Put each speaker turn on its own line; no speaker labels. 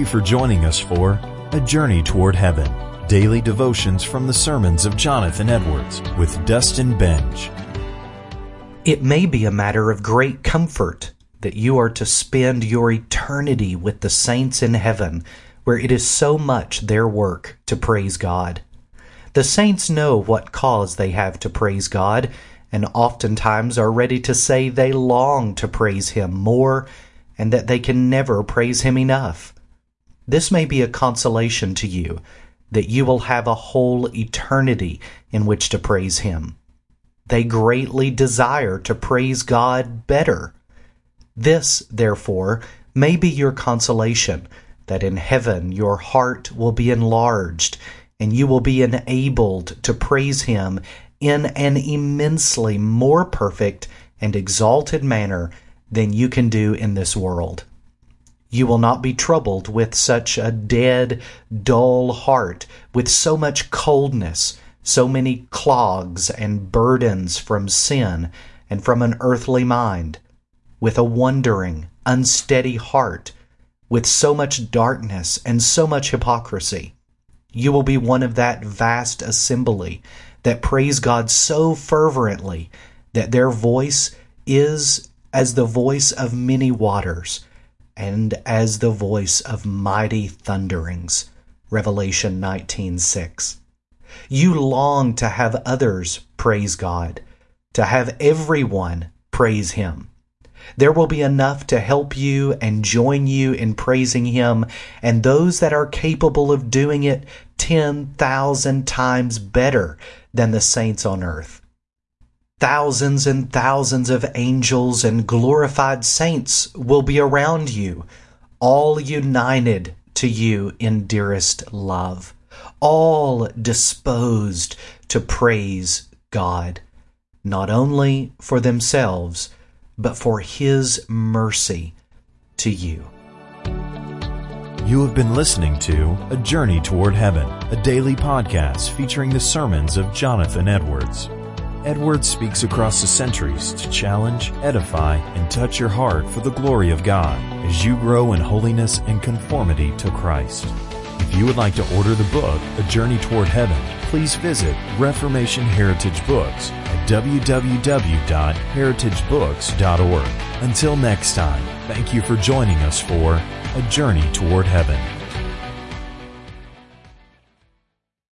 you for joining us for A Journey Toward Heaven. Daily devotions from the sermons of Jonathan Edwards with Dustin Benge.
It may be a matter of great comfort that you are to spend your eternity with the saints in heaven, where it is so much their work to praise God. The saints know what cause they have to praise God, and oftentimes are ready to say they long to praise Him more and that they can never praise Him enough. This may be a consolation to you that you will have a whole eternity in which to praise Him. They greatly desire to praise God better. This, therefore, may be your consolation that in heaven your heart will be enlarged and you will be enabled to praise Him in an immensely more perfect and exalted manner than you can do in this world. You will not be troubled with such a dead, dull heart, with so much coldness, so many clogs and burdens from sin and from an earthly mind, with a wondering, unsteady heart, with so much darkness and so much hypocrisy. You will be one of that vast assembly that praise God so fervently that their voice is as the voice of many waters and as the voice of mighty thunderings. Revelation 19:6. You long to have others praise God, to have everyone praise him. There will be enough to help you and join you in praising him, and those that are capable of doing it 10,000 times better than the saints on earth. Thousands and thousands of angels and glorified saints will be around you, all united to you in dearest love, all disposed to praise God, not only for themselves, but for His mercy to you.
You have been listening to A Journey Toward Heaven, a daily podcast featuring the sermons of Jonathan Edwards. Edwards speaks across the centuries to challenge, edify, and touch your heart for the glory of God as you grow in holiness and conformity to Christ. If you would like to order the book, A Journey Toward Heaven, please visit Reformation Heritage Books at www.heritagebooks.org. Until next time, thank you for joining us for A Journey Toward Heaven.